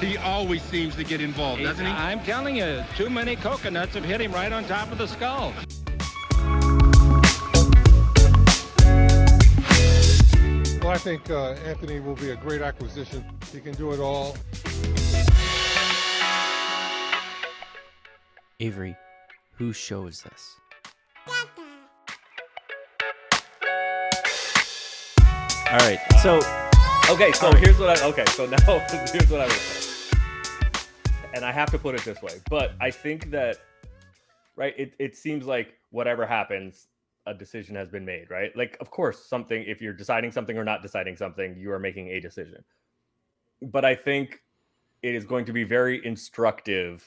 He always seems to get involved, doesn't he? I'm telling you, too many coconuts have hit him right on top of the skull. Well, I think uh, Anthony will be a great acquisition. He can do it all. Avery, whose show is this? All right, so Okay, so here's what I okay, so now here's what I would say. And I have to put it this way, but I think that right, it, it seems like whatever happens, a decision has been made, right? Like of course something if you're deciding something or not deciding something, you are making a decision. But I think it is going to be very instructive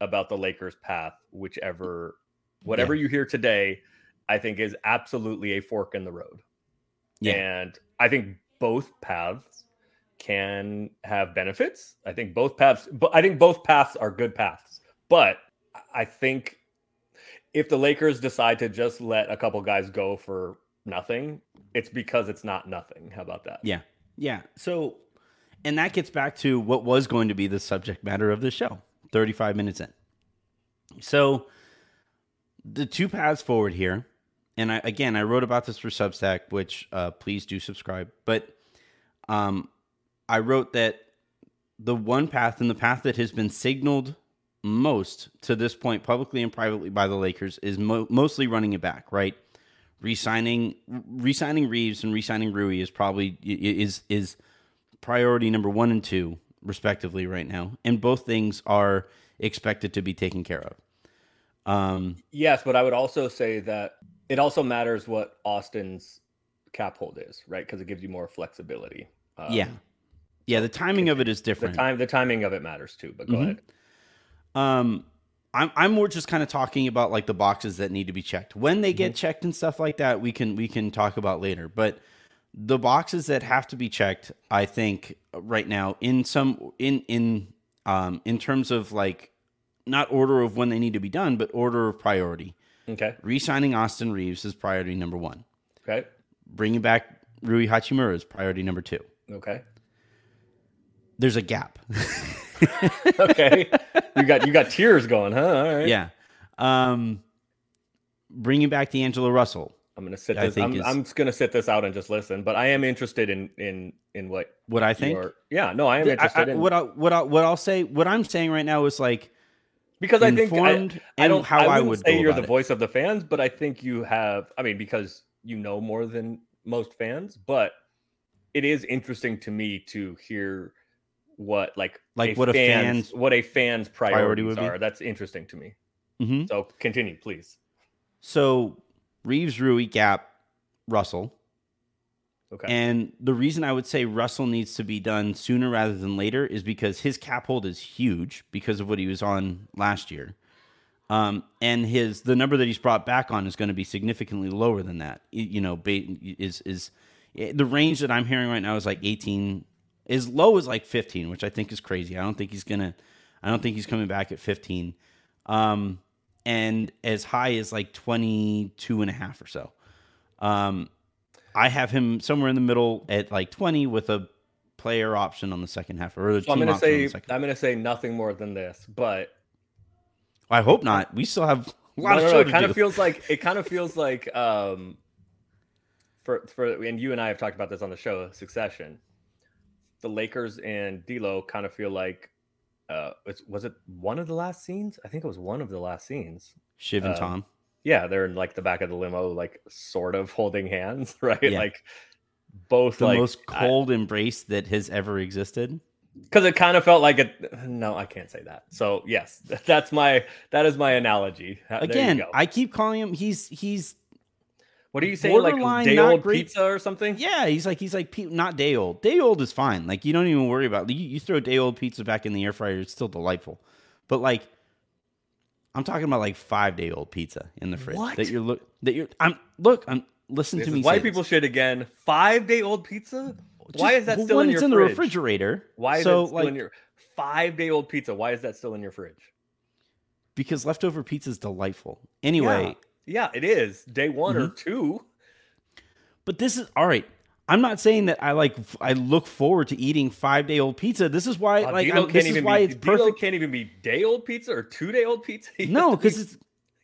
about the Lakers path, whichever whatever you hear today, I think is absolutely a fork in the road. Yeah. And I think both paths can have benefits. I think both paths, but I think both paths are good paths. But I think if the Lakers decide to just let a couple guys go for nothing, it's because it's not nothing. How about that? yeah, yeah. So, and that gets back to what was going to be the subject matter of the show. Thirty-five minutes in. So, the two paths forward here, and I, again, I wrote about this for Substack, which uh, please do subscribe. But um, I wrote that the one path and the path that has been signaled most to this point, publicly and privately, by the Lakers is mo- mostly running it back, right? Resigning, resigning Reaves and resigning Rui is probably is is priority number one and two, respectively, right now, and both things are expected to be taken care of. Um, Yes, but I would also say that it also matters what Austin's cap hold is, right? Because it gives you more flexibility. Um, yeah, yeah. The timing of it is different. The time, the timing of it matters too. But go Mhm. ahead. Um, I'm I'm more just kind of talking about like the boxes that need to be checked. When they get checked and stuff like that, we can we can talk about later. But the boxes that have to be checked, I think right now in some in in um in terms of like not order of when they need to be done, but order of priority. Okay. Re-signing Austin Reaves is priority number one. Okay. Bringing back Rui Hachimura is priority number two. Okay. There's a gap. Okay. you got you got tears going, huh? All right. yeah. Um, bringing back D'Angelo Russell. I'm gonna sit I this. I'm, is- I'm just gonna sit this out and just listen. But I am interested in in in what What I think. your- yeah, no, I am interested I- in what I, what I, what I'll say, what I'm saying right now is like because I think I, I don't how I, I wouldn't say you're the it. voice of the fans, but I think you have. I mean, because you know more than most fans, but it is interesting to me to hear what like Like what a fan's fan's what a fan's priorities priority would be? are. That's interesting to me. Mhm. So continue, please. so Reaves, Rui, Gap, Russell, Okay. and the reason I would say Russell needs to be done sooner rather than later is because his cap hold is huge because of what he was on last year. Um, and his the number that he's brought back on is going to be significantly lower than that. You know, is is eh, the range that I'm hearing right now is like 18, as low as like 15, which I think is crazy. I don't think he's gonna, I don't think he's coming back at 15, um, and as high as like 22 and a half or so. Um, I have him somewhere in the middle at like 20 with a player option on the second half or the so I'm gonna say. I'm gonna say nothing more than this, but I hope not. We still have a lot no, of no, show no, it kind do. of feels like it kind of feels like um for for and you and I have talked about this on the show Succession. The Lakers and D'Lo kind of feel like uh it's, was it one of the last scenes? I think it was one of the last scenes. Shiv and uh, Tom. Yeah, they're in like the back of the limo, like sort of holding hands, right? Yeah. Like both The like most cold embrace that has ever existed. because it kind of felt like it. No, I can't say that. So yes, that's my that is my analogy. Uh, Again. I keep calling him. He's he's what are you saying? Like day old great- pizza or something? yeah. He's like he's like not day old. Day old is fine. Like you don't even worry about. You, you throw day old pizza back in the air fryer, it's still delightful. But like, I'm talking about like five day old pizza in the fridge What? that you're look that you're. I'm look. I'm listen This to me. white people this. shit again. Five day old pizza? Why is that well, still in it's your in the fridge? refrigerator? Why is so, it still like, in your five day old pizza? Why is that still in your fridge? because leftover pizza is delightful. Anyway, Yeah, yeah it is. Day one or Mm-hmm. two. But this is all right. I'm not saying that I like I look forward to eating five day old pizza. This is why Uh, like I'm, this can't is even why be, it's perfect. can't even be day old pizza or two day old pizza. He No, because it's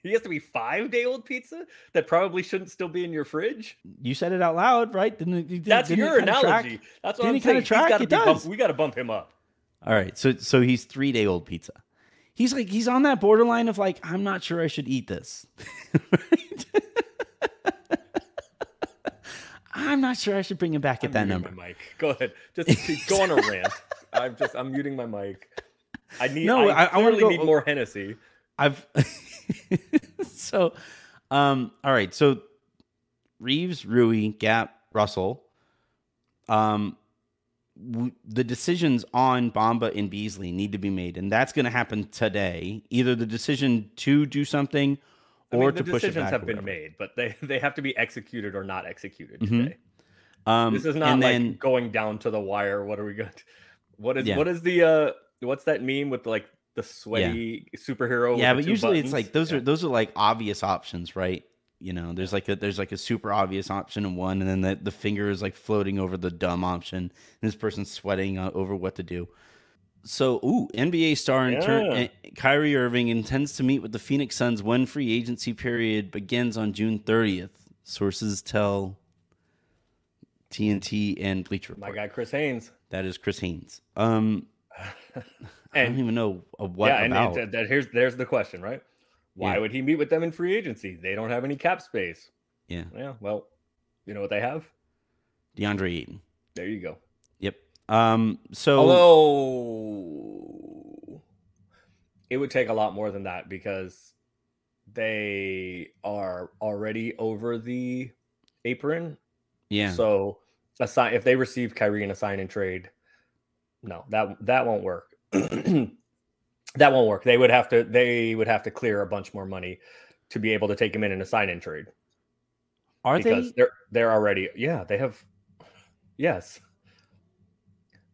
he has to be five day old pizza that probably shouldn't still be in your fridge. you said it out loud, right? Didn't it, didn't- That's didn't your kinda track? analogy. That's what Didn't I'm saying. He's track? It does. we got to bump him up. All right, so so he's three day old pizza. He's like he's on that borderline of like I'm not sure I should eat this. I'm not sure I should bring him back at I'm that number. My mic. Go ahead. Just go on a rant. I'm just I'm muting my mic. I need. No, I- I, I go- need more Hennessy. I've so um all right, so Reaves, Rui, Gap, Russell. Um w- the decisions on Bamba and Beasley need to be made, and that's going to happen today. Either the decision to do something I or mean, to push it back. decisions have been made, but they they have to be executed or not executed Mhm. today. Um, This is not and like then going down to the wire. What are we going? to What is Yeah. what is the uh? What's that meme with like the sweaty superhero? yeah, but the usually it's like those Yeah. are those are like obvious options, right? You know, there's like a there's like a super obvious option in one, and then the, the finger is like floating over the dumb option, and this person's sweating uh, over what to do. So, ooh, NBA star and Yeah. uh, Kyrie Irving intends to meet with the Phoenix Suns when free agency period begins on June 30th. Sources tell TNT and Bleacher my guy Chris Haynes. That is Chris Haynes. Um, I don't even know uh, what yeah, and about. it, that, here's there's the question, right? Why Yeah. would he meet with them in free agency? They don't have any cap space. yeah, Yeah, well, you know what they have? Deandre Ayton. There you go. Yep. Um. So Although it would take a lot more than that because they are already over the apron. yeah. So assign if they receive Kyrie in a sign and trade, no, that that won't work. that won't work. They would have to they would have to clear a bunch more money to be able to take him in in a sign and trade Are because they? are they're already yeah they have yes.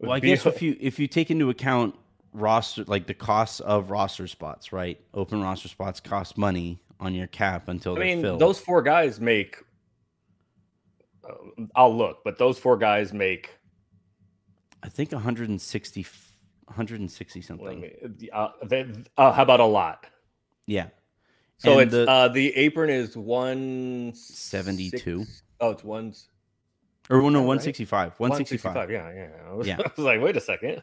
Well, I guess if you if you take into account roster like the costs of roster spots, right? Open roster spots cost money on your cap until I they're mean, filled. those four guys make. uh, I'll look, but those four guys make. I think 160 160 something. me, uh, they, uh, how about a lot? Yeah. So And it's the- uh, the apron is one 72? six- Oh, it's one Or no, 165. 165. 165. Yeah, yeah. I was, Yeah. I was like, wait a second.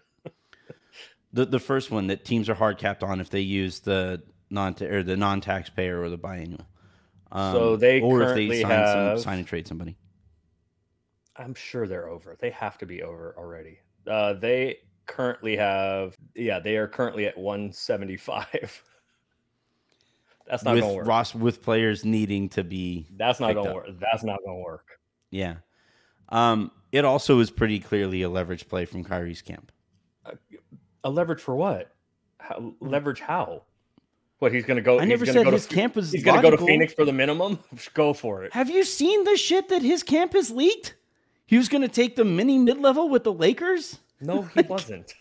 The the first one that teams are hard capped on if they use the non or the non taxpayer or the biannual. Um, So they or if they sign have- some, sign and trade somebody. I'm sure they're over. They have to be over already. Uh, they currently have, yeah, they are currently at 175. That's not with going to work. Ross with players needing to be That's not going to up. work. That's not going to work. Yeah. Um, it also is pretty clearly a leverage play from Kyrie's camp. A leverage for what? How, leverage how? What he's going to go? I never said go his to, camp was He's going to go to. Phoenix for the minimum. go for it. Have you seen the shit that his camp has leaked? He was going to take the mini mid level with the Lakers. No, he wasn't.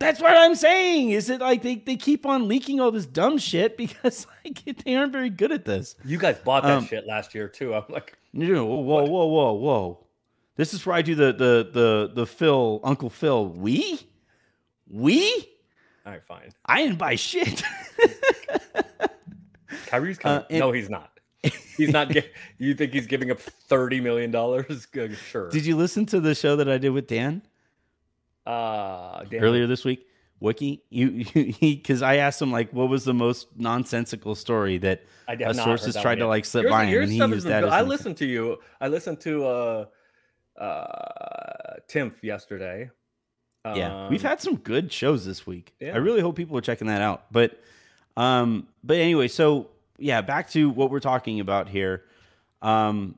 That's what I'm saying. Is it like they, they keep on leaking all this dumb shit because like they aren't very good at this? You guys bought that Um, shit last year too. I'm like, No, no, whoa, whoa, whoa, whoa, whoa. This is where I do the the the the Phil Uncle Phil. We, we. all right, fine. I didn't buy shit. Kyrie's coming. Uh, and- no, he's not. He's not. Gi- you think he's giving up thirty million dollars? Sure. Did you listen to the show that I did with Dan? Uh, earlier this week. Woike, you, you he because I asked him like, what was the most nonsensical story that I have not heard sources tried to like slip Yours- by him, and he stuff has used that. good. I listened to you. I listened to uh, uh, Timph yesterday. Yeah, we've Um, had some good shows this week. Yeah. I really hope people are checking that out. But, um, but anyway, so yeah, back to what we're talking about here. Um,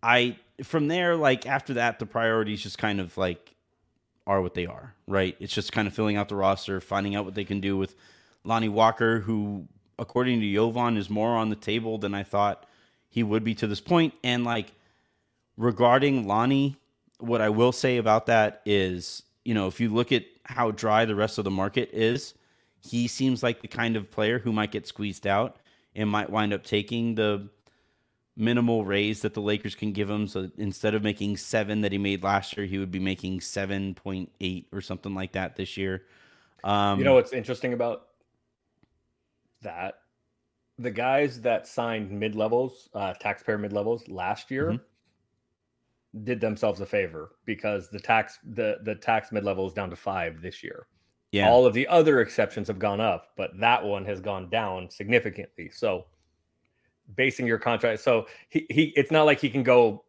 I from there, like after that, the priorities just kind of like are what they are, right? It's just kind of filling out the roster, finding out what they can do with Lonnie Walker, who, according to Jovan, is more on the table than I thought he would be to this point. And like regarding Lonnie, what I will say about that is, you know, if you look at how dry the rest of the market is, he seems like the kind of player who might get squeezed out and might wind up taking the minimal raise that the Lakers can give him. So instead of making seven that he made last year, he would be making seven point eight or something like that this year. Um, you know what's interesting about that? The guys that signed mid levels, uh, taxpayer mid levels last year, Mhm. did themselves a favor because the tax the the tax mid level is down to five this year. yeah, All of the other exceptions have gone up, but that one has gone down significantly. So basing your contract, so he, he it's not like he can go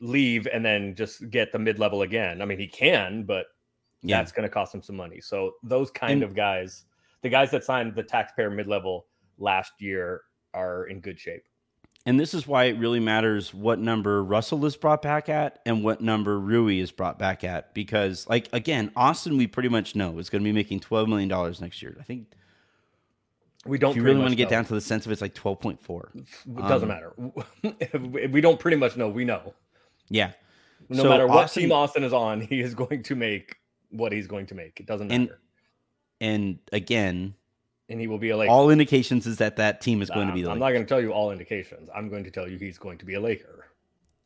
leave and then just get the mid level again. I mean, he can, but yeah. that's going to cost him some money. So those kind And- of guys, the guys that signed the taxpayer mid level last year, are in good shape. And this is why it really matters what number Russell is brought back at and what number Rui is brought back at. Because, like, again, Austin, we pretty much know is going to be making $12 million next year. I think We don't. if you really want to get know. down to the sense of it's like 12.4. it doesn't um, matter. we don't pretty much know. We know. Yeah. No So matter what Austin- team Austin is on, he is going to make what he's going to make. It doesn't And matter. And again, And, he will be a Laker. all indications is that that team is going to be I'm not going to tell you all indications. I'm going to tell you he's going to be a Laker.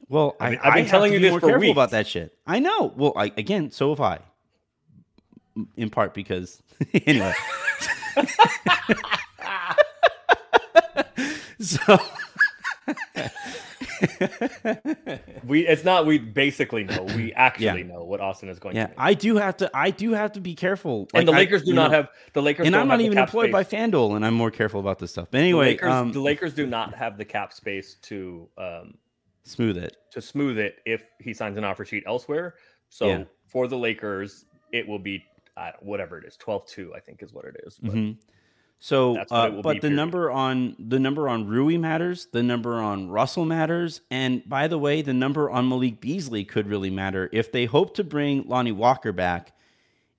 Well, I I, mean, I I've been have telling you be this more for careful weeks. about that shit. I know. Well, I, again, so have I. In part because, anyway. So, We it's not we basically know. We actually know what Austin is going yeah, to make. I do have to. I do have to be careful. and the Like, I- Lakers do not know, have the Lakers And I'm not the even employed by. FanDuel, and I'm more careful about this stuff. But the anyway, Lakers, um, the Lakers do not have the cap space to um smooth it. to smooth it if he signs an offer sheet elsewhere. So Yeah. for the Lakers, it will be don't, whatever it is, 12-2, I think is what it is. But Mhm. So, uh, but the period. number on the number on Rui matters. The number on Russell matters, and by the way, the number on Malik Beasley could really matter if they hope to bring Lonnie Walker back,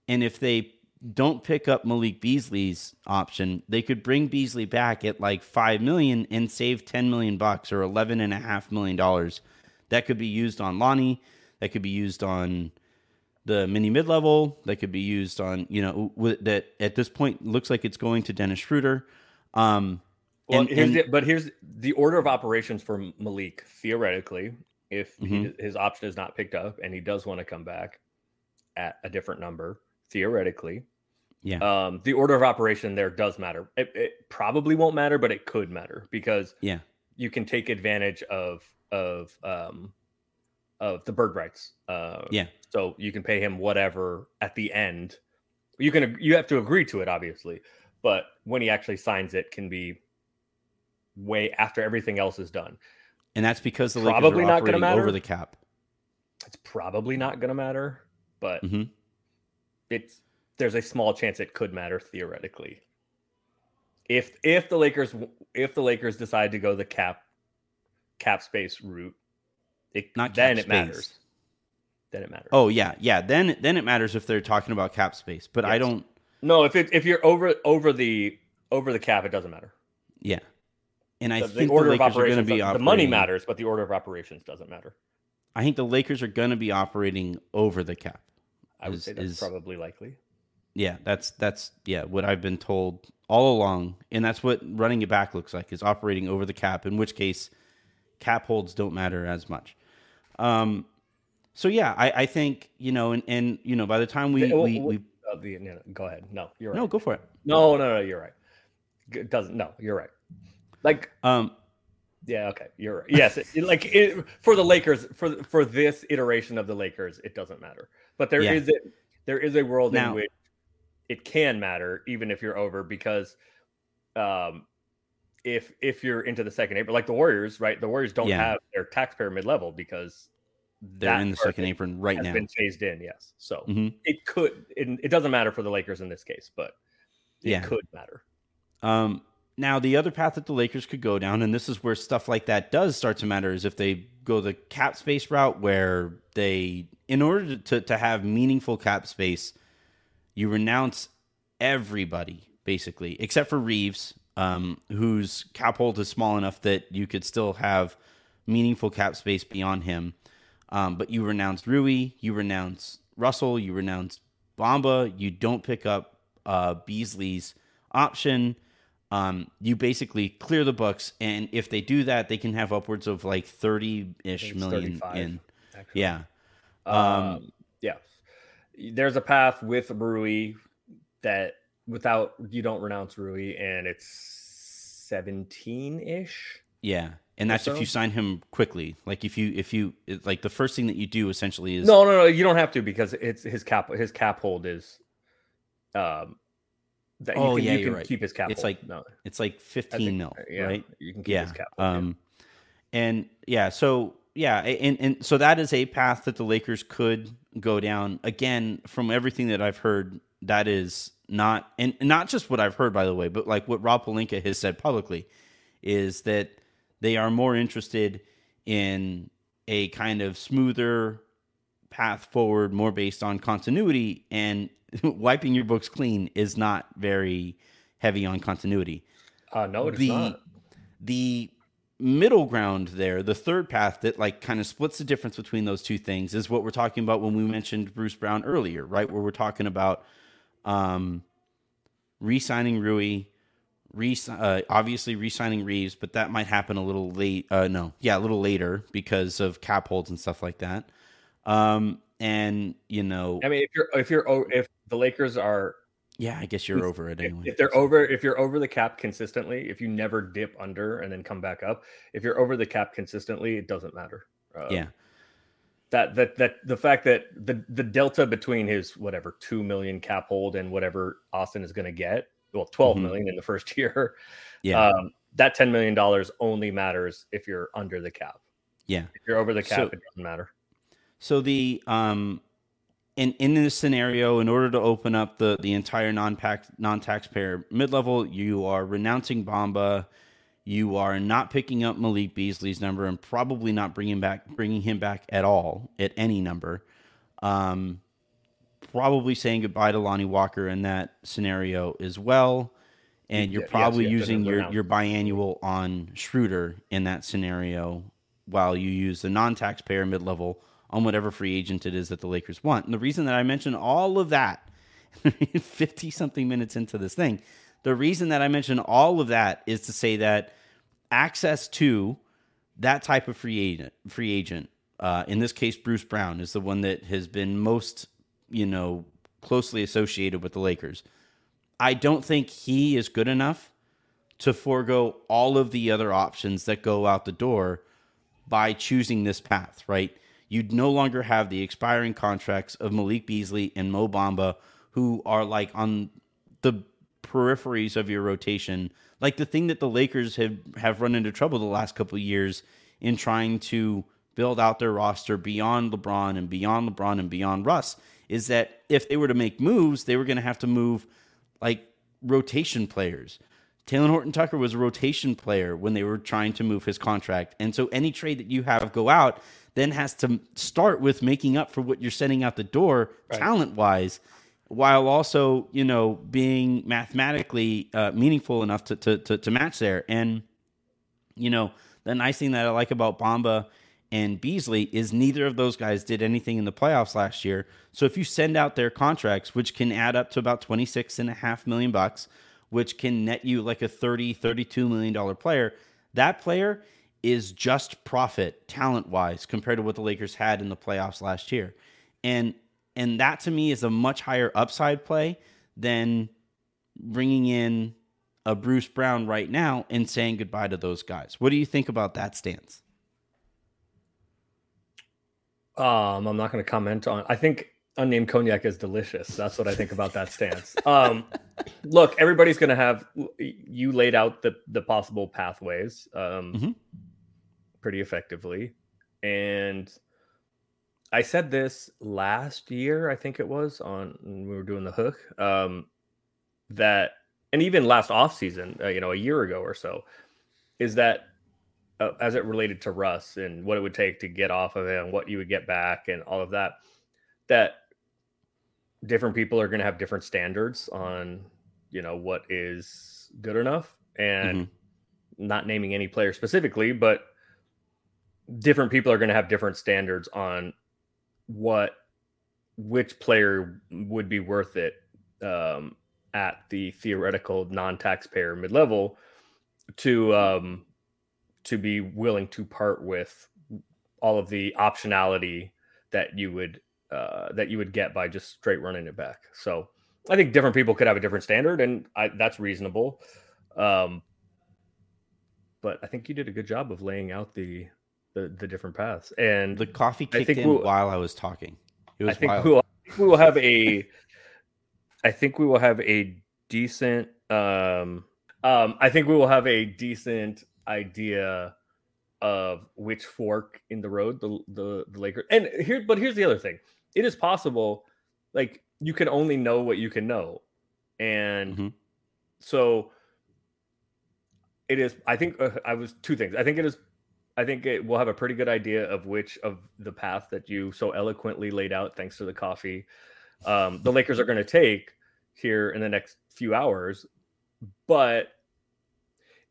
and if they don't pick up Malik Beasley's option, they could bring Beasley back at like five million and save ten million bucks or eleven and a half million dollars. That could be used on Lonnie. That could be used on the mini mid level that could be used on you know with, that at this point looks like it's going to Dennis Schroeder. Um, well, and- here's and- the, but here's the order of operations for Malik. Theoretically, if he, Mhm. his option is not picked up and he does want to come back at a different number, theoretically, yeah, um, the order of operation there does matter. It, it probably won't matter, but it could matter because yeah, you can take advantage of of um of the bird rights. Uh, yeah, so you can pay him whatever at the end. You can you have to agree to it, obviously, but when he actually signs it, can be way after everything else is done. and that's because the Probably Lakers are not gonna matter. over the cap. It's probably not going to matter, but Mhm. it's there's a small chance it could matter theoretically. If if the Lakers if the Lakers decide to go the cap cap space route, it Not then it matters. Then it matters. Oh yeah, yeah. Then then it matters if they're talking about cap space. But I don't. no, if it if you're over over the over the cap, it doesn't matter. Yeah, and I The, the think the, order of Lakers are going to operations, be the money matters, but the order of operations doesn't matter. I think the Lakers are going to be operating over the cap. I would Is- say that's is- probably likely. Yeah, that's that's yeah what I've been told all along, and that's what running it back looks like is operating over the cap. In which case, cap holds don't matter as much. Um, so yeah, I, I think you know, and, and you know, by the time we we, we Uh, the, no, no, go ahead. No, you're right. no go for it. No, no, no, you're right. It doesn't. No, you're right. Like Um, Yeah. Okay. You're right. Yes. it- like it, for the Lakers, for for this iteration of the Lakers, it doesn't matter. But there Yeah. is a there is a world Now- in which it can matter, even if you're over, because um, if if you're into the second apron, like the Warriors, right? The Warriors don't Yeah. have their taxpayer mid level because they're in the second apron right now. been phased in. Yes. So Mhm. it could. It, it doesn't matter for the Lakers in this case, but it Yeah. could matter. Um, now the other path that the Lakers could go down, and this is where stuff like that does start to matter, is if they go the cap space route, where they, in order to, to have meaningful cap space, you renounce everybody basically, except for Reaves, um, whose cap hold is small enough that you could still have meaningful cap space beyond him. Um, but you renounce Rui, you renounce Russell, you renounce Bamba, you don't pick up uh, Beasley's option. um, you basically clear the books, and if they do that, they can have upwards of like thirty ish million in. actually. Yeah, Um, yeah. There's a path with Rui that without you don't renounce Rui, and it's 17 ish. yeah, and that's if you sign him quickly. Like if you if you like the first thing that you do essentially is No, no, no. You don't have to because it's his cap. His cap hold is, um, that Oh, you can, yeah, you can right. keep his cap. It's hold. like no, it's like fifteen think- mil, yeah, right? You can keep yeah. his cap. hold, yeah. Um, and yeah, so yeah, and and so that is a path that the Lakers could go down. Again, from everything that I've heard, that is not and not just what I've heard, by the way, but like what Rob Pelinka has said publicly, is that they are more interested in a kind of smoother path forward, more based on continuity, and wiping your books clean is not very heavy on continuity Uh, no, it's the not. the middle ground there, the third path that like kind of splits the difference between those two things is what we're talking about when we mentioned Bruce Brown earlier, right? Where we're talking about um re-signing Rui, re uh, obviously re-signing Reaves, but that might happen a little late. Uh, no, yeah, a little later because of cap holds and stuff like that. Um, and you know, I mean, if you're if you're if the Lakers are yeah, I guess you're over it anyway. if they're over if you're over the cap consistently, if you never dip under and then come back up, if you're over the cap consistently, it doesn't matter. Uh, yeah, that that that the fact that the the delta between his whatever two million cap hold and whatever Austin is going to get, well, twelve Mhm. million in the first year, yeah, um, that ten million dollars only matters if you're under the cap. yeah. If you're over the cap, So- it doesn't matter. So the um in in this scenario, in order to open up the the entire non non taxpayer mid level, you are renouncing Bamba. You are not picking up Malik Beasley's number and probably not bringing back bringing him back at all at any number. Um, probably saying goodbye to Lonnie Walker in that scenario as well. And you're Yeah, yes, probably you using your, your biannual on Schroeder in that scenario while you use the non taxpayer mid level on whatever free agent it is that the Lakers want. And the reason that I mention all of that, 50 something minutes into this thing, the reason that I mention all of that is to say that access to that type of free agent, free agent, uh, in this case, Bruce Brown is the one that has been most, you know, closely associated with the Lakers. I don't think he is good enough to forego all of the other options that go out the door by choosing this path, right? You'd no longer have the expiring contracts of Malik Beasley and Mo Bamba, who are like on the peripheries of your rotation, like the thing that the Lakers have have run into trouble the last couple of years in trying to build out their roster beyond LeBron and beyond LeBron and beyond Russ is that if they were to make moves, they were going to have to move like rotation players. Talen Horton Tucker was a rotation player when they were trying to move his contract. And so any trade that you have go out then has to start with making up for what you're sending out the door talent wise while also, you know, being mathematically uh, meaningful enough to, to, to, to match there. And, you know, the nice thing that I like about Bamba and Beasley is neither of those guys did anything in the playoffs last year. So if you send out their contracts, which can add up to about 26 and a half million bucks, which can net you like a 30, 32 million dollar player, that player is just profit talent wise compared to what the Lakers had in the playoffs last year. And and that to me is a much higher upside play than bringing in a Bruce Brown right now and saying goodbye to those guys. What do you think about that stance? Um, I'm not going to comment on. I think unnamed cognac is delicious. That's what I think about that stance. Um, look, everybody's going to have. You laid out the the possible pathways um, Mhm. pretty effectively, and I said this last year. I think it was on when we were doing the hook. Um, that and even last off season, uh, you know, a year ago or so, is that uh, as it related to Russ and what it would take to get off of him, what you would get back, and all of that. That different people are going to have different standards on, you know, what is good enough, and not naming any player specifically, but different people are going to have different standards on what which player would be worth it um, at the theoretical non-taxpayer mid-level to um, to be willing to part with all of the optionality that you would uh, that you would get by just straight running it back. So I think different people could have a different standard, and I, that's reasonable. Um, but I think you did a good job of laying out the the, the different paths. And The coffee kicked in we'll- while I was talking. It was I think wild. we will, we will have a I think we will have a decent um um I think we will have a decent idea of which fork in the road the the, the Lakers and here but here's the other thing. It is possible like you can only know what you can know. And Mhm. so it is I think uh, I was two things. I think it is I think it will have a pretty good idea of which of the path that you so eloquently laid out, thanks to the coffee, um, the Lakers are going to take here in the next few hours. But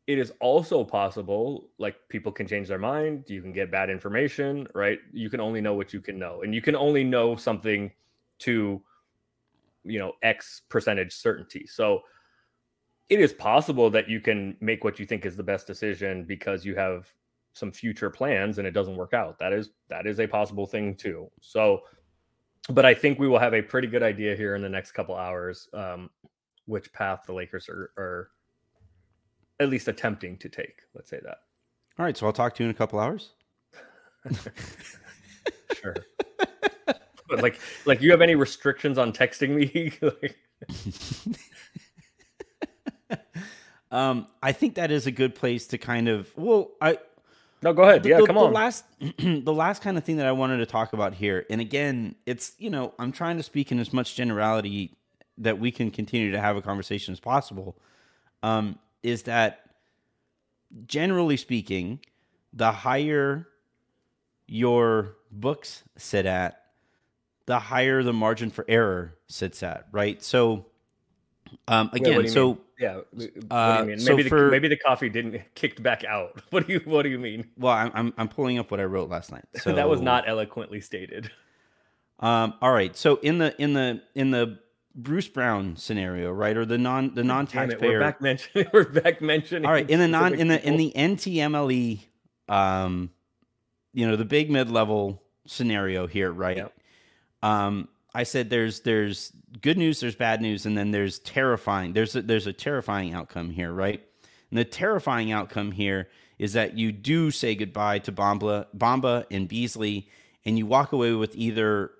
it is also possible, like people can change their mind. You can get bad information, right? You can only know what you can know, and you can only know something to, you know, X percentage certainty. So it is possible that you can make what you think is the best decision because you have some future plans and it doesn't work out. That is that is a possible thing too. So, but I think we will have a pretty good idea here in the next couple hours um, which path the Lakers are, are at least attempting to take. Let's say that. All right, so I'll talk to you in a couple hours. Sure. but like, like you have any restrictions on texting me? Like- Um, I think that is a good place to kind of well, I no, go ahead. the, Yeah, the- come the on. last the last kind of thing that I wanted to talk about here, and again, it's you know I'm trying to speak in as much generality that we can continue to have a conversation as possible. Um, is that generally speaking, the higher your books sit at, the higher the margin for error sits at, right? So, um, again, you so mean? yeah. Uh, mean? so Maybe the for- maybe the coffee didn't kicked back out. What do you What do you mean? well, I'm, I'm I'm pulling up what I wrote last night. So that was not eloquently stated. Um, all right. So in the in the in the Bruce Brown scenario, right, or the non the non taxpayer. we're back mentioning. We're back mentioning. all right, in the non in the in the NTMLE, um, you know, the big mid level scenario here, right? Yep. Um, I said there's there's good news, there's bad news, and then there's terrifying. There's a, there's a terrifying outcome here, right? And the terrifying outcome here is that you do say goodbye to Bamba, Bamba and Beasley, and you walk away with either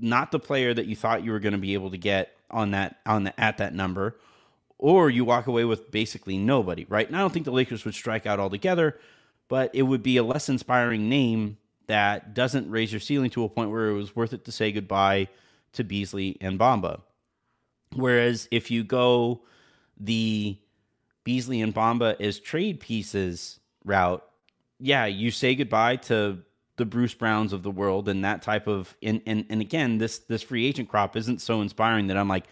not the player that you thought you were going to be able to get on that on the at that number, or you walk away with basically nobody, right? And I don't think the Lakers would strike out altogether, but it would be a less inspiring name that doesn't raise your ceiling to a point where it was worth it to say goodbye to Beasley and Bamba. Whereas if you go the Beasley and Bamba as trade pieces route, yeah, you say goodbye to the Bruce Browns of the world and that type of and and, and again, this this free agent crop isn't so inspiring that I'm like,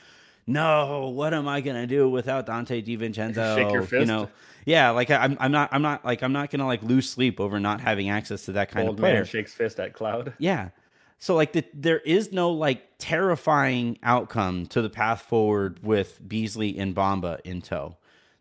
no, what am I gonna do without Donte DiVincenzo? Shake your You know, yeah, like I'm I'm not I'm not like I'm not gonna like lose sleep over not having access to that kind old of player. man shakes fist at cloud. Yeah. So like the, there is no like terrifying outcome to the path forward with Beasley and Bamba in tow.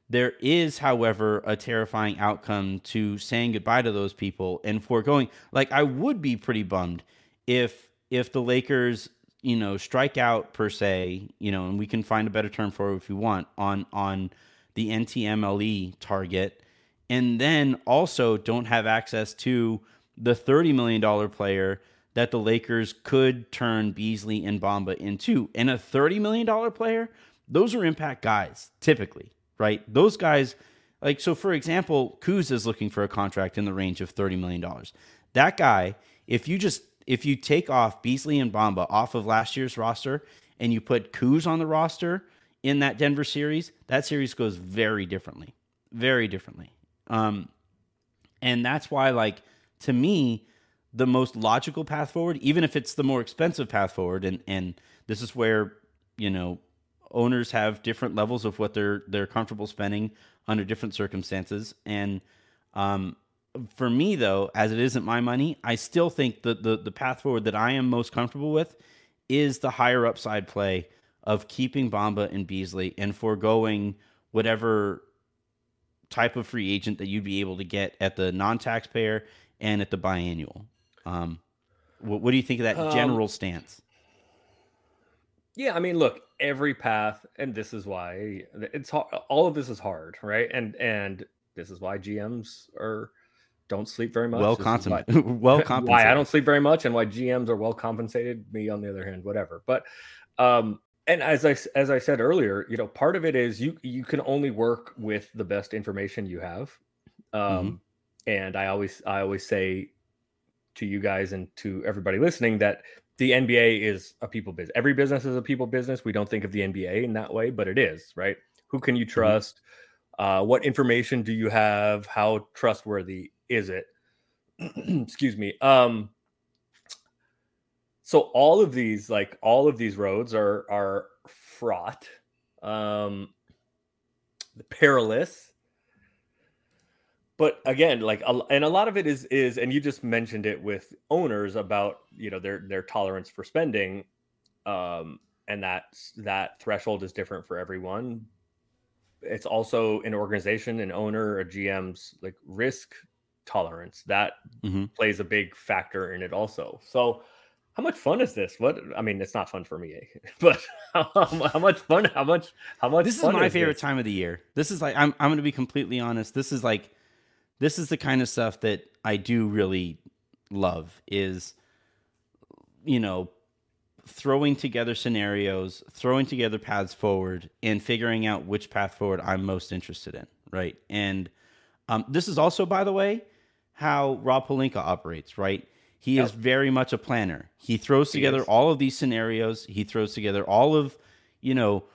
There is, however, a terrifying outcome to saying goodbye to those people and foregoing. Like I would be pretty bummed if if the Lakers, you know, strike out per se, you know, and we can find a better term for it if we want on on the NTMLE target, and then also don't have access to the $30 million player that the Lakers could turn Beasley and Bamba into. And a $30 million player, those are impact guys, typically, right? Those guys, like, so for example, Kuz is looking for a contract in the range of $30 million. That guy, if you just, if you take off Beasley and Bamba off of last year's roster and you put Kuz on the roster in that Denver series, that series goes very differently, very differently. Um, and that's why, like, to me, the most logical path forward, even if it's the more expensive path forward, and and this is where you know owners have different levels of what they're they're comfortable spending under different circumstances. And um, for me, though, as it isn't my money, I still think that the the path forward that I am most comfortable with is the higher upside play of keeping Bamba and Beasley and foregoing whatever type of free agent that you'd be able to get at the non-taxpayer and at the biannual. Um, what, what do you think of that Um, general stance? Yeah, I mean, look, every path, and this is why it's hard. All of this is hard, right? And and this is why GMs are don't sleep very much. Well This is why- compensated. well compensated. why I don't sleep very much and why GMs are well compensated. Me, on the other hand, whatever. But um, and as I as I said earlier, you know, part of it is you you can only work with the best information you have. Um, and I always I always say to you guys and to everybody listening that the NBA is a people business. Every business is a people business. We don't think of the NBA in that way, but it is, right? Who can you trust? Uh, what information do you have? How trustworthy is it? Excuse me. Um, so all of these, like all of these roads, are are fraught, um, the perilous. But again, like, and a lot of it is is, and you just mentioned it with owners about you know their their tolerance for spending, um, and that that threshold is different for everyone. It's also an organization, an owner, a GM's like risk tolerance that Mhm. plays a big factor in it also. So, how much fun is this? What I mean, it's not fun for me, but how, how much fun? How much? How much? this is my favorite this? time of the year. This is like I'm I'm going to be completely honest. This is like this is the kind of stuff that I do really love is you know throwing together scenarios, throwing together paths forward and figuring out which path forward I'm most interested in, right? And um, this is also by the way how Rob Pelinka operates, right? He is very much a planner. He throws together is. all of these scenarios. He throws together all of, you know,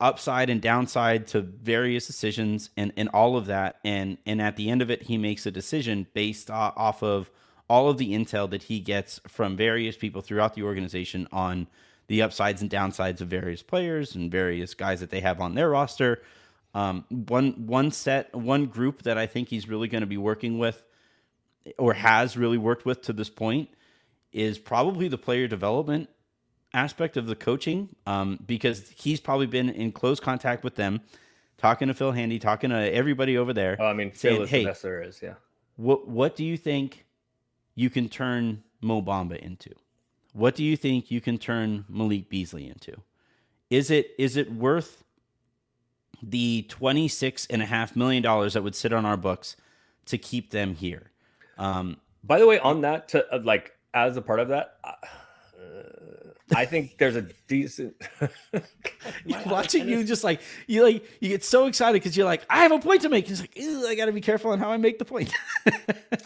upside and downside to various decisions and, and all of that and and at the end of it he makes a decision based off of all of the intel that he gets from various people throughout the organization on the upsides and downsides of various players and various guys that they have on their roster um, one one set one group that i think he's really going to be working with or has really worked with to this point is probably the player development aspect of the coaching um, because he's probably been in close contact with them, talking to Phil Handy, talking to everybody over there. Oh, I mean, saying, Phil is "Hey, the best there is. Yeah. what what do you think you can turn Mo Bamba into? What do you think you can turn Malik Beasley into? Is it is it worth the twenty six and a half million dollars that would sit on our books to keep them here? Um, By the way, on that, to uh, like as a part of that, uh, I think there's a decent. watching you just like you like you get so excited because you're like I have a point to make. It's like I got to be careful on how I make the point.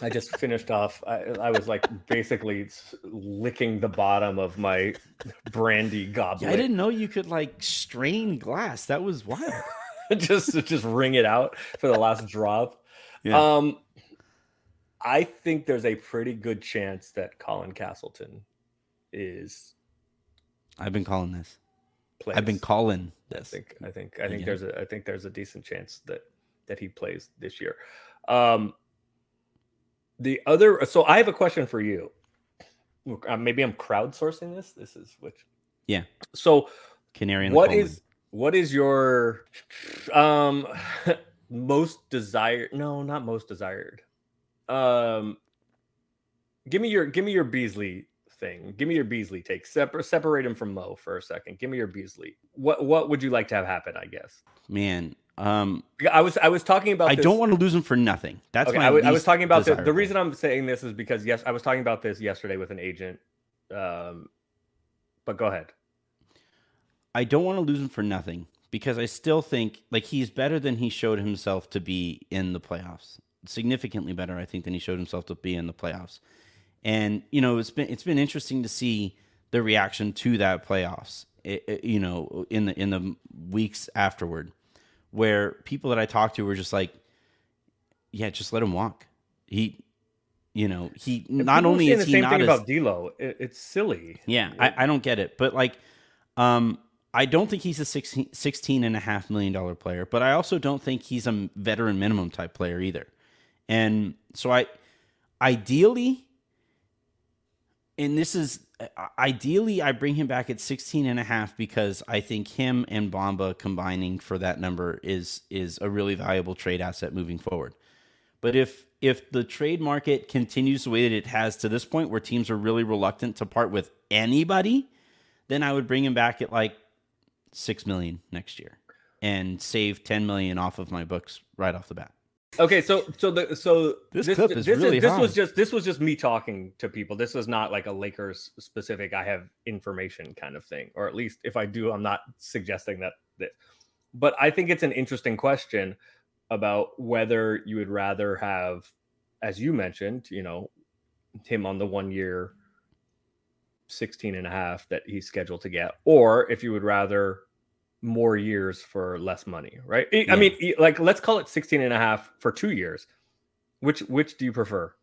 I just finished off. I, I was like basically licking the bottom of my brandy goblet. I didn't know you could like strain glass. That was wild. just to just wring it out for the last drop. Yeah. Um, I think there's a pretty good chance that Colin Castleton is. I've been calling this. Plays. I've been calling this. I think. I think. I think Yeah. there's a. I think there's a decent chance that that he plays this year. Um, the other. So I have a question for you. Uh, maybe I'm crowdsourcing this. This is which. Yeah. So Canary in what is what is your um most desired no not most desired um give me your give me your beasley thing give me your beasley take separate separate him from mo for a second give me your beasley what what would you like to have happen i guess man. Um, i was i was talking about I this- don't want to lose him for nothing. That's okay, my I was, I was talking about the, the reason i'm saying this is because yes i was talking about this yesterday with an agent um but go ahead I don't want to lose him for nothing because I still think like he's better than he showed himself to be in the playoffs. Significantly better, I think, than he showed himself to be in the playoffs. And you know, it's been it's been interesting to see the reaction to that playoffs. It- it- you know, in the in the weeks afterward, where people that I talked to were just like, "Yeah, just let him walk." He, you know, he And not only is the he same not thing as, about D'Lo. It, it's silly. yeah, I, I don't get it. But like, um, I don't think he's a 16, 16 and a half million dollar player, but I also don't think he's a veteran minimum type player either. And so I, ideally, and this is uh, ideally I bring him back at 16 and a half because I think him and Bamba combining for that number is is a really valuable trade asset moving forward. But if if the trade market continues the way that it has to this point where teams are really reluctant to part with anybody, then I would bring him back at like 6 million next year and save 10 million off of my books right off the bat. Okay, so so the so This clip is really this was just this was just me talking to people. This was not like a Lakers specific. I have information kind of thing, or at least if I do, I'm not suggesting that this. But I think it's an interesting question about whether you would rather have, as you mentioned, you know, him on the one year 16 and a half that he's scheduled to get, or if you would rather more years for less money, right? I- Yeah. mean, like let's call it 16 and a half for 2 years. Which which do you prefer?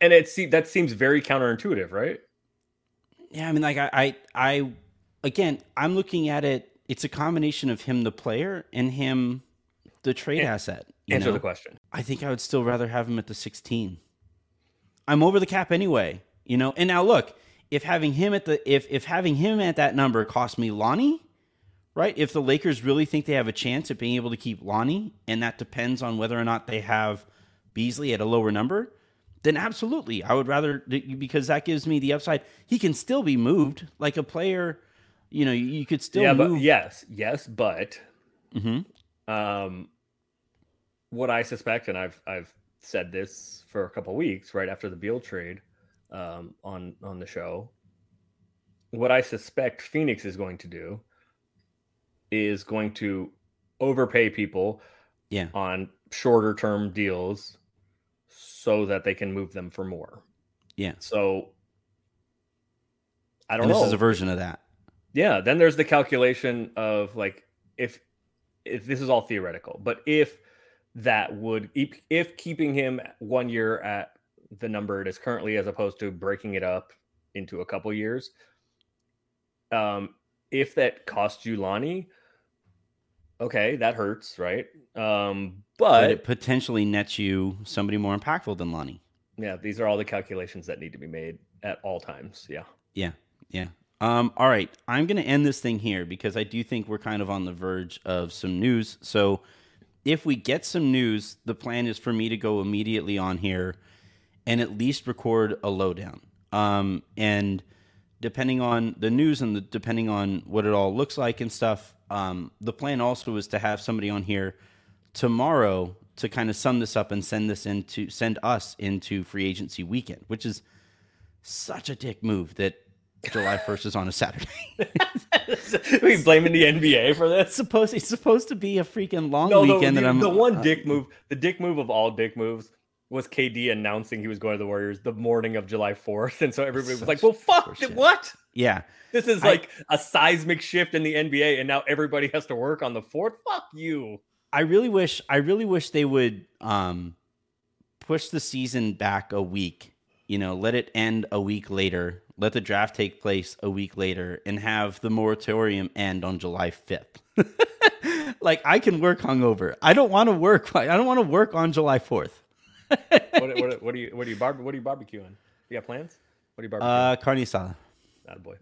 And it see that seems very counterintuitive, right? Yeah, I mean, like I, I, I, again, I'm looking at it. It's a combination of him, the player, and him, the trade asset. you Answer know? the question. I think I would still rather have him at the 16. I'm over the cap anyway, you know. And now look, if having him at the if if having him at that number cost me Lonnie, right? If the Lakers really think they have a chance at being able to keep Lonnie, and that depends on whether or not they have Beasley at a lower number, then absolutely, I would rather because that gives me the upside. He can still be moved like a player. You know, you could still yeah, move. but yes, yes, but Mhm. um what I suspect, and I've I've said this for a couple weeks right after the Beal trade um, on on the show. What I suspect Phoenix is going to do is going to overpay people Yeah. on shorter term deals so that they can move them for more. Yeah. So I don't And know. this is a version of that. Yeah, then there's the calculation of like if if this is all theoretical, but if that would if, keeping him one year at the number it is currently as opposed to breaking it up into a couple years, um, if that costs you Lonnie, okay, that hurts, right? Um, But but, it potentially nets you somebody more impactful than Lonnie. yeah, these are all the calculations that need to be made at all times. Yeah. Yeah, yeah. Um, all right, I'm going to end this thing here because I do think we're kind of on the verge of some news. So, if we get some news, the plan is for me to go immediately on here and at least record a lowdown. Um, and depending on the news and the, depending on what it all looks like and stuff, um, the plan also is to have somebody on here tomorrow to kind of sum this up and send this into send us into free agency weekend, which is such a dick move that July 1st is on a Saturday. we blaming the NBA for this? it's supposed it's supposed to be a freaking long No, the, weekend that I'm the one uh, dick move, the dick move of all dick moves was KD announcing he was going to the Warriors the morning of July 4th. And so everybody was Such like, well, fuck, horseshit. what? Yeah. This is I- like a seismic shift in the NBA, and now everybody has to work on the 4th? Fuck you. I really wish I really wish they would um push the season back a week. You know, let it end a week later. Let the draft take place a week later and have the moratorium end on July 5th. like I can work hungover. I don't want to work. I don't want to work on July 4th. What, what, what, are you, what, are you barbe- what are you barbecuing? You got plans? What are you barbecuing? Uh carne asada. Boy.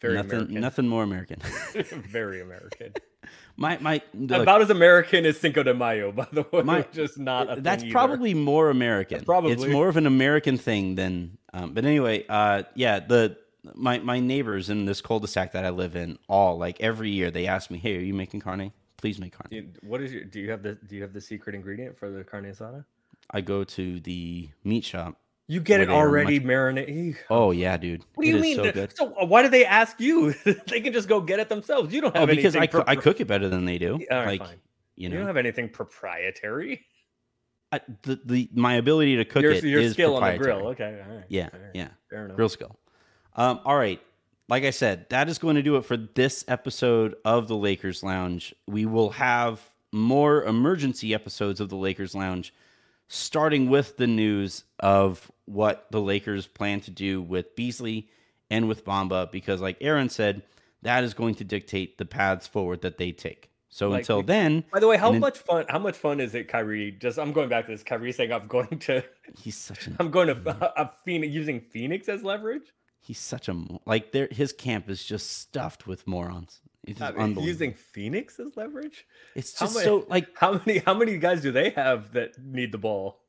Very nothing American. nothing more American. Very American. my my look, About as American as Cinco de Mayo, by the way. My- just not a that's either. probably more American. It's Probably. more of an American thing than. Um, but anyway, uh, yeah, the my my neighbors in this cul-de-sac that I live in, all like every year they ask me, "Hey, are you making carne? Please make carne." Do you- What is your? Do you have the? Do you have the secret ingredient for the carne asada? I go to the meat shop. You get it already marinated. Oh yeah, dude. What do you mean? So good. So why do they ask you? they can just go get it themselves. You don't Oh, have because I, anything. I cook it better than they do. Right, like you You, don't have anything proprietary. I, the the my ability to cook your it your is skill on the grill. Okay. All right. Yeah, right, yeah. Fair enough. Grill skill. Um, all right. Like I said, that is going to do it for this episode of the Lakers Lounge. We will have more emergency episodes of the Lakers Lounge, starting with the news of what the Lakers plan to do with Beasley and with Bamba, because, like Aaron said, that is going to dictate the paths forward that they take. So Like until then, By the way, how then- much fun? How much fun is it, Kyrie? Just I'm going back to this. Kyrie saying I'm going to, he's such an I'm going to, I'm Phoenix, using Phoenix as leverage. He's such a like there. His camp is just stuffed with morons. It's just I mean, using Phoenix as leverage. it's How just many, so like how many how many guys do they have that need the ball?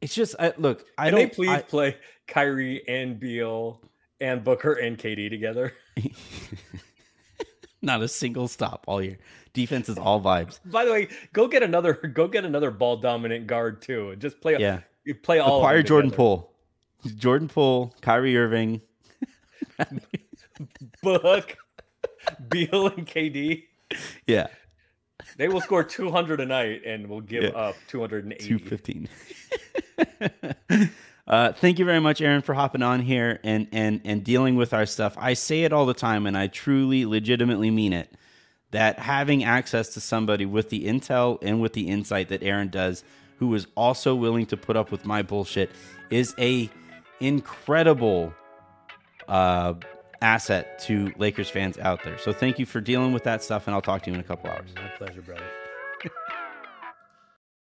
it's just I, look. I Can they don't. please I- play Kyrie and Beal and Booker and KD together? not a single stop all year. Defense is all vibes. By the way, go get another go get another ball dominant guard too. and Just play Yeah. you play all Acquire Jordan. Poole. Jordan Poole, Kyrie Irving. Book, Beal and KD. Yeah, They will score 200 a night and will give Yeah. up 280. two fifteen. uh, thank you very much, Aaron, for hopping on here and and and dealing with our stuff. I say it all the time, and I truly, legitimately mean it. That having access to somebody with the intel and with the insight that Aaron does, who is also willing to put up with my bullshit, is a incredible uh, asset to Lakers fans out there. So thank you for dealing with that stuff, and I'll talk to you in a couple hours. My pleasure, brother.